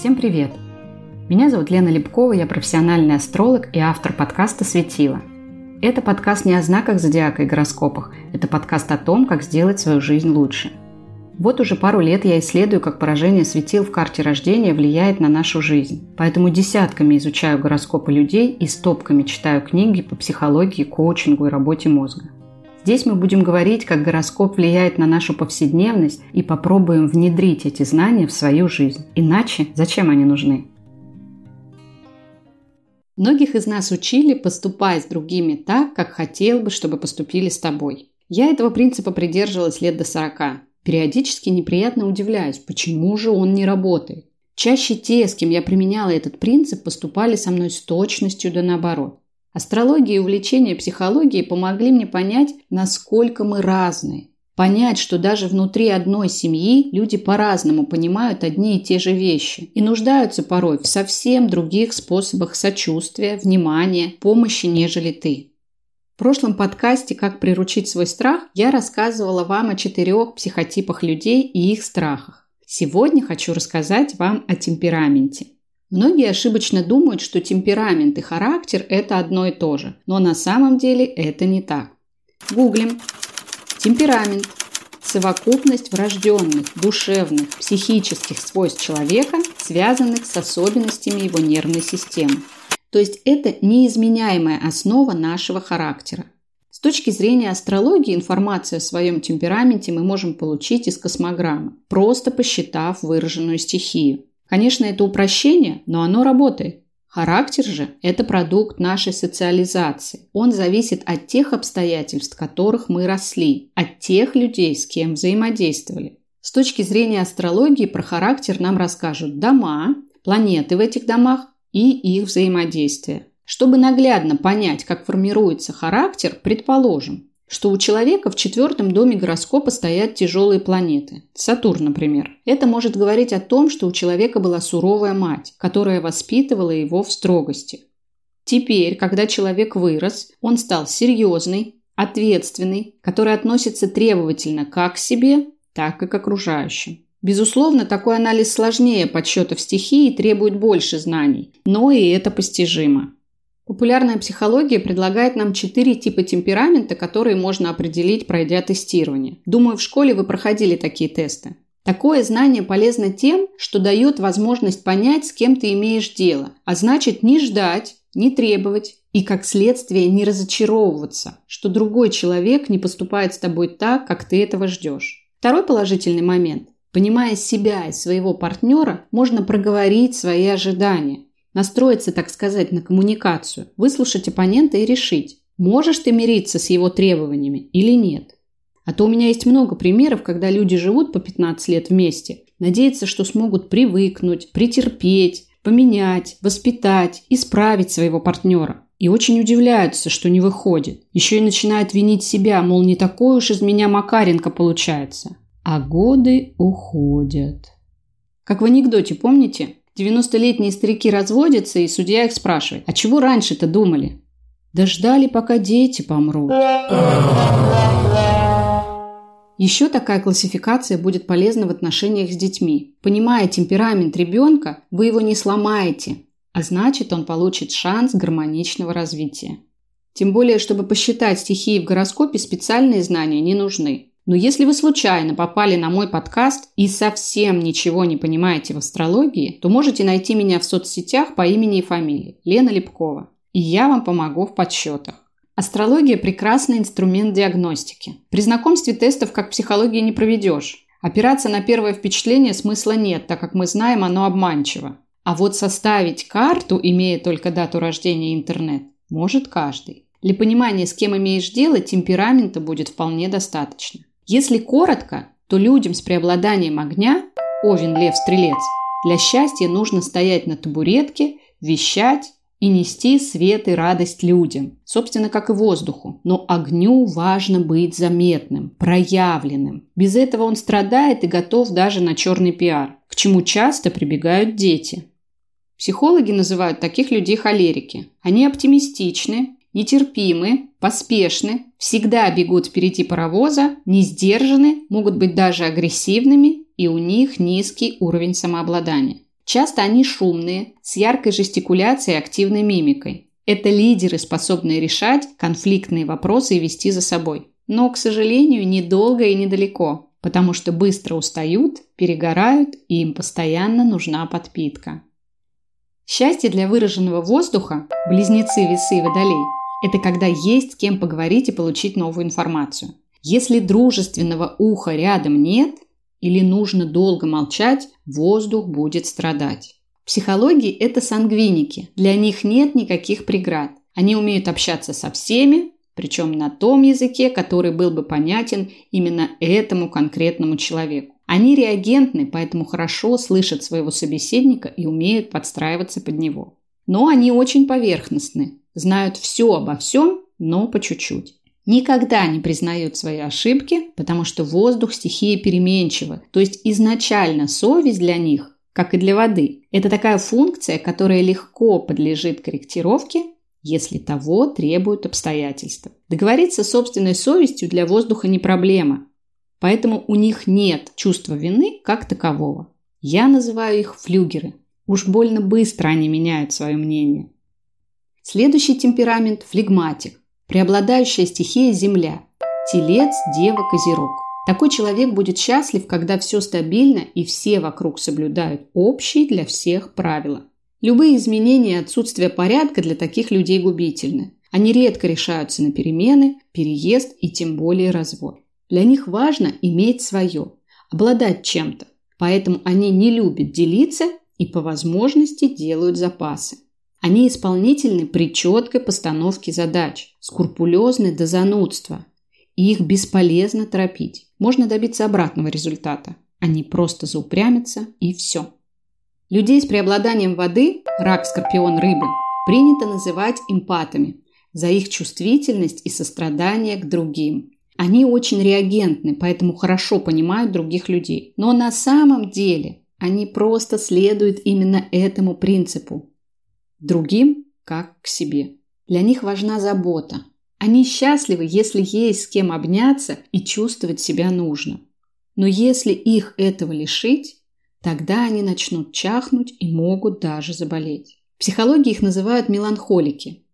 Всем привет! Меня зовут Лена Лепкова, я профессиональный астролог и автор подкаста «Светило». Это подкаст не о знаках зодиака и гороскопах, это подкаст о том, как сделать свою жизнь лучше. Вот уже пару лет я исследую, как поражение светил в карте рождения влияет на нашу жизнь. Поэтому десятками изучаю гороскопы людей и стопками читаю книги по психологии, коучингу и работе мозга. Здесь мы будем говорить, как гороскоп влияет на нашу повседневность и попробуем внедрить эти знания в свою жизнь. Иначе зачем они нужны? Многих из нас учили поступать с другими так, как хотел бы, чтобы поступили с тобой. Я этого принципа придерживалась лет до 40. Периодически неприятно удивляюсь, почему же он не работает. Чаще те, с кем я применяла этот принцип, поступали со мной с точностью да наоборот. Астрология и увлечение психологией помогли мне понять, насколько мы разные. Понять, что даже внутри одной семьи люди по-разному понимают одни и те же вещи и нуждаются порой в совсем других способах сочувствия, внимания, помощи, нежели ты. В прошлом подкасте «Как приручить свой страх» я рассказывала вам о четырех психотипах людей и их страхах. Сегодня хочу рассказать вам о темпераменте – Многие ошибочно думают, что темперамент и характер – это одно и то же, но на самом деле это не так. Гуглим. Темперамент – совокупность врожденных, душевных, психических свойств человека, связанных с особенностями его нервной системы. То есть это неизменяемая основа нашего характера. С точки зрения астрологии информацию о своем темпераменте мы можем получить из космограммы, просто посчитав выраженную стихию. Конечно, это упрощение, но оно работает. Характер же – это продукт нашей социализации. Он зависит от тех обстоятельств, в которых мы росли, от тех людей, с кем взаимодействовали. С точки зрения астрологии про характер нам расскажут дома, планеты в этих домах и их взаимодействие. Чтобы наглядно понять, как формируется характер, предположим, что у человека в четвертом доме гороскопа стоят тяжелые планеты. Сатурн, например. Это может говорить о том, что у человека была суровая мать, которая воспитывала его в строгости. Теперь, когда человек вырос, он стал серьезный, ответственный, который относится требовательно как к себе, так и к окружающим. Безусловно, такой анализ сложнее подсчетов стихии и требует больше знаний, но и это постижимо. Популярная психология предлагает нам четыре типа темперамента, которые можно определить, пройдя тестирование. Думаю, в школе вы проходили такие тесты. Такое знание полезно тем, что дает возможность понять, с кем ты имеешь дело, а значит не ждать, не требовать и, как следствие, не разочаровываться, что другой человек не поступает с тобой так, как ты этого ждешь. Второй положительный момент. Понимая себя и своего партнера, можно проговорить свои ожидания, Настроиться, так сказать, на коммуникацию, выслушать оппонента и решить, можешь ты мириться с его требованиями или нет. А то у меня есть много примеров, когда люди живут по 15 лет вместе, надеются, что смогут привыкнуть, претерпеть, поменять, воспитать, исправить своего партнера. И очень удивляются, что не выходит. Еще и начинают винить себя, мол, не такой уж из меня Макаренко получается. А годы уходят. Как в анекдоте, помните? 90-летние старики разводятся, и судья их спрашивает, а чего раньше-то думали? Да ждали, пока дети помрут. Еще такая классификация будет полезна в отношениях с детьми. Понимая темперамент ребенка, вы его не сломаете, а значит он получит шанс гармоничного развития. Тем более, чтобы посчитать стихии в гороскопе, специальные знания не нужны. Но если вы случайно попали на мой подкаст и совсем ничего не понимаете в астрологии, то можете найти меня в соцсетях по имени и фамилии Лена Лепкова. И я вам помогу в подсчетах. Астрология – прекрасный инструмент диагностики. При знакомстве тестов как психологии не проведешь. Опираться на первое впечатление смысла нет, так как мы знаем, оно обманчиво. А вот составить карту, имея только дату рождения и интернет, может каждый. Для понимания, с кем имеешь дело, темперамента будет вполне достаточно. Если коротко, то людям с преобладанием огня, овен, лев, стрелец, для счастья нужно стоять на табуретке, вещать и нести свет и радость людям, собственно, как и воздуху. Но огню важно быть заметным, проявленным. Без этого он страдает и готов даже на черный пиар, к чему часто прибегают дети. Психологи называют таких людей холерики. Они оптимистичны, нетерпимы, поспешны, всегда бегут впереди паровоза, не сдержаны, могут быть даже агрессивными, и у них низкий уровень самообладания. Часто они шумные, с яркой жестикуляцией и активной мимикой. Это лидеры, способные решать конфликтные вопросы и вести за собой. Но, к сожалению, недолго и недалеко, потому что быстро устают, перегорают и им постоянно нужна подпитка. Счастье для выраженного воздуха, близнецы, весы и водолей – это когда есть с кем поговорить и получить новую информацию. Если дружественного уха рядом нет или нужно долго молчать, воздух будет страдать. В психологии это сангвиники. Для них нет никаких преград. Они умеют общаться со всеми, причем на том языке, который был бы понятен именно этому конкретному человеку. Они реагентны, поэтому хорошо слышат своего собеседника и умеют подстраиваться под него. Но они очень поверхностны, знают все обо всем, но по чуть-чуть. Никогда не признают свои ошибки, потому что воздух – стихия переменчива. То есть изначально совесть для них, как и для воды, это такая функция, которая легко подлежит корректировке, если того требуют обстоятельства. Договориться с собственной совестью для воздуха не проблема, Поэтому у них нет чувства вины как такового. Я называю их флюгеры. Уж больно быстро они меняют свое мнение. Следующий темперамент – флегматик. Преобладающая стихия – земля. Телец, дева, козерог. Такой человек будет счастлив, когда все стабильно и все вокруг соблюдают общие для всех правила. Любые изменения и отсутствие порядка для таких людей губительны. Они редко решаются на перемены, переезд и тем более развод. Для них важно иметь свое, обладать чем-то. Поэтому они не любят делиться и по возможности делают запасы. Они исполнительны при четкой постановке задач, скрупулезны до занудства. И их бесполезно торопить. Можно добиться обратного результата. Они просто заупрямятся и все. Людей с преобладанием воды, рак, скорпион, рыбы, принято называть эмпатами за их чувствительность и сострадание к другим. Они очень реагентны, поэтому хорошо понимают других людей. Но на самом деле они просто следуют именно этому принципу. Другим как к себе. Для них важна забота. Они счастливы, если есть с кем обняться и чувствовать себя нужно. Но если их этого лишить, тогда они начнут чахнуть и могут даже заболеть. В психологии их называют меланхолики.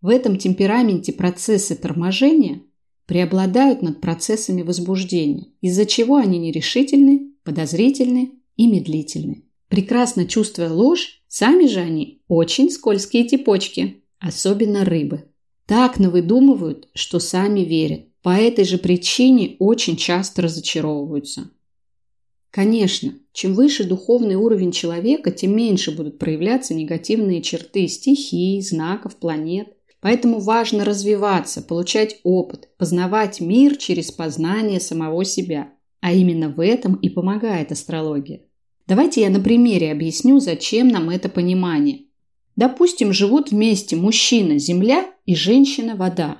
В этом темпераменте процессы торможения преобладают над процессами возбуждения, из-за чего они нерешительны, подозрительны и медлительны. Прекрасно чувствуя ложь, сами же они очень скользкие типочки, особенно рыбы. Так навыдумывают, что сами верят. По этой же причине очень часто разочаровываются. Конечно, чем выше духовный уровень человека, тем меньше будут проявляться негативные черты стихий, знаков, планет. Поэтому важно развиваться, получать опыт, познавать мир через познание самого себя. А именно в этом и помогает астрология. Давайте я на примере объясню, зачем нам это понимание. Допустим, живут вместе мужчина – Земля и женщина – вода.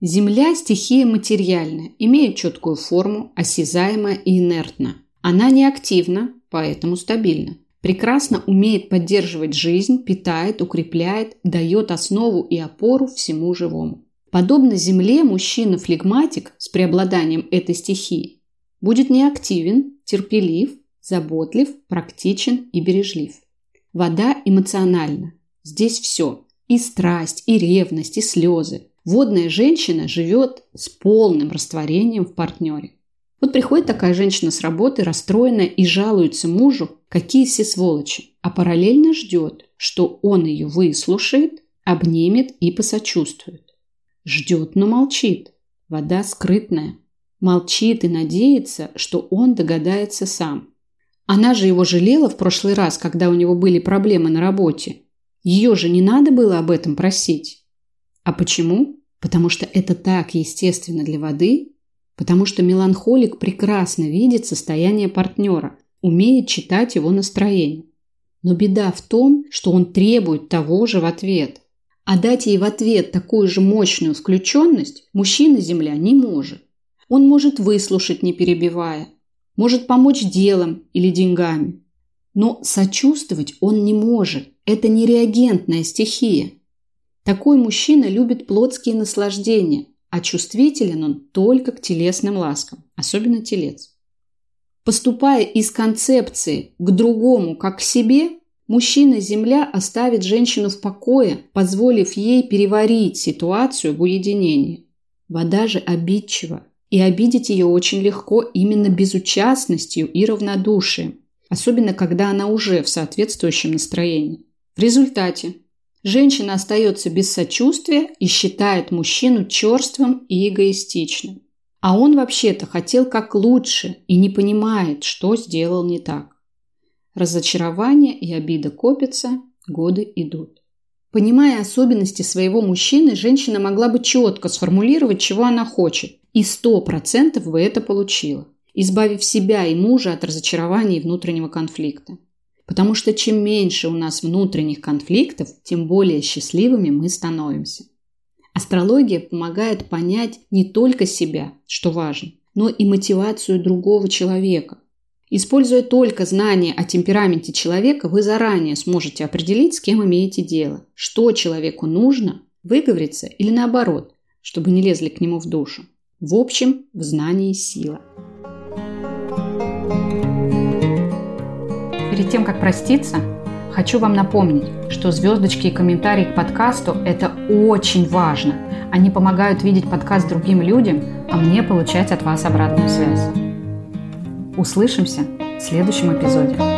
Земля – стихия материальная, имеет четкую форму, осязаема и инертна. Она не активна, поэтому стабильна прекрасно умеет поддерживать жизнь, питает, укрепляет, дает основу и опору всему живому. Подобно Земле, мужчина-флегматик с преобладанием этой стихии будет неактивен, терпелив, заботлив, практичен и бережлив. Вода эмоциональна. Здесь все. И страсть, и ревность, и слезы. Водная женщина живет с полным растворением в партнере. Вот приходит такая женщина с работы, расстроенная, и жалуется мужу, какие все сволочи, а параллельно ждет, что он ее выслушает, обнимет и посочувствует. Ждет, но молчит. Вода скрытная. Молчит и надеется, что он догадается сам. Она же его жалела в прошлый раз, когда у него были проблемы на работе. Ее же не надо было об этом просить. А почему? Потому что это так естественно для воды, потому что меланхолик прекрасно видит состояние партнера, умеет читать его настроение. Но беда в том, что он требует того же в ответ. А дать ей в ответ такую же мощную включенность мужчина-земля не может. Он может выслушать, не перебивая, может помочь делом или деньгами. Но сочувствовать он не может. Это не реагентная стихия. Такой мужчина любит плотские наслаждения, а чувствителен он только к телесным ласкам, особенно телец. Поступая из концепции к другому как к себе, Мужчина-земля оставит женщину в покое, позволив ей переварить ситуацию в уединении. Вода же обидчива, и обидеть ее очень легко именно безучастностью и равнодушием, особенно когда она уже в соответствующем настроении. В результате женщина остается без сочувствия и считает мужчину черствым и эгоистичным. А он вообще-то хотел как лучше и не понимает, что сделал не так. Разочарование и обида копятся, годы идут. Понимая особенности своего мужчины, женщина могла бы четко сформулировать, чего она хочет, и сто процентов бы это получила, избавив себя и мужа от разочарования и внутреннего конфликта. Потому что чем меньше у нас внутренних конфликтов, тем более счастливыми мы становимся. Астрология помогает понять не только себя, что важно, но и мотивацию другого человека, Используя только знания о темпераменте человека, вы заранее сможете определить, с кем имеете дело, что человеку нужно, выговориться или наоборот, чтобы не лезли к нему в душу. В общем, в знании сила. Перед тем, как проститься, хочу вам напомнить, что звездочки и комментарии к подкасту – это очень важно. Они помогают видеть подкаст другим людям, а мне получать от вас обратную связь. Услышимся в следующем эпизоде.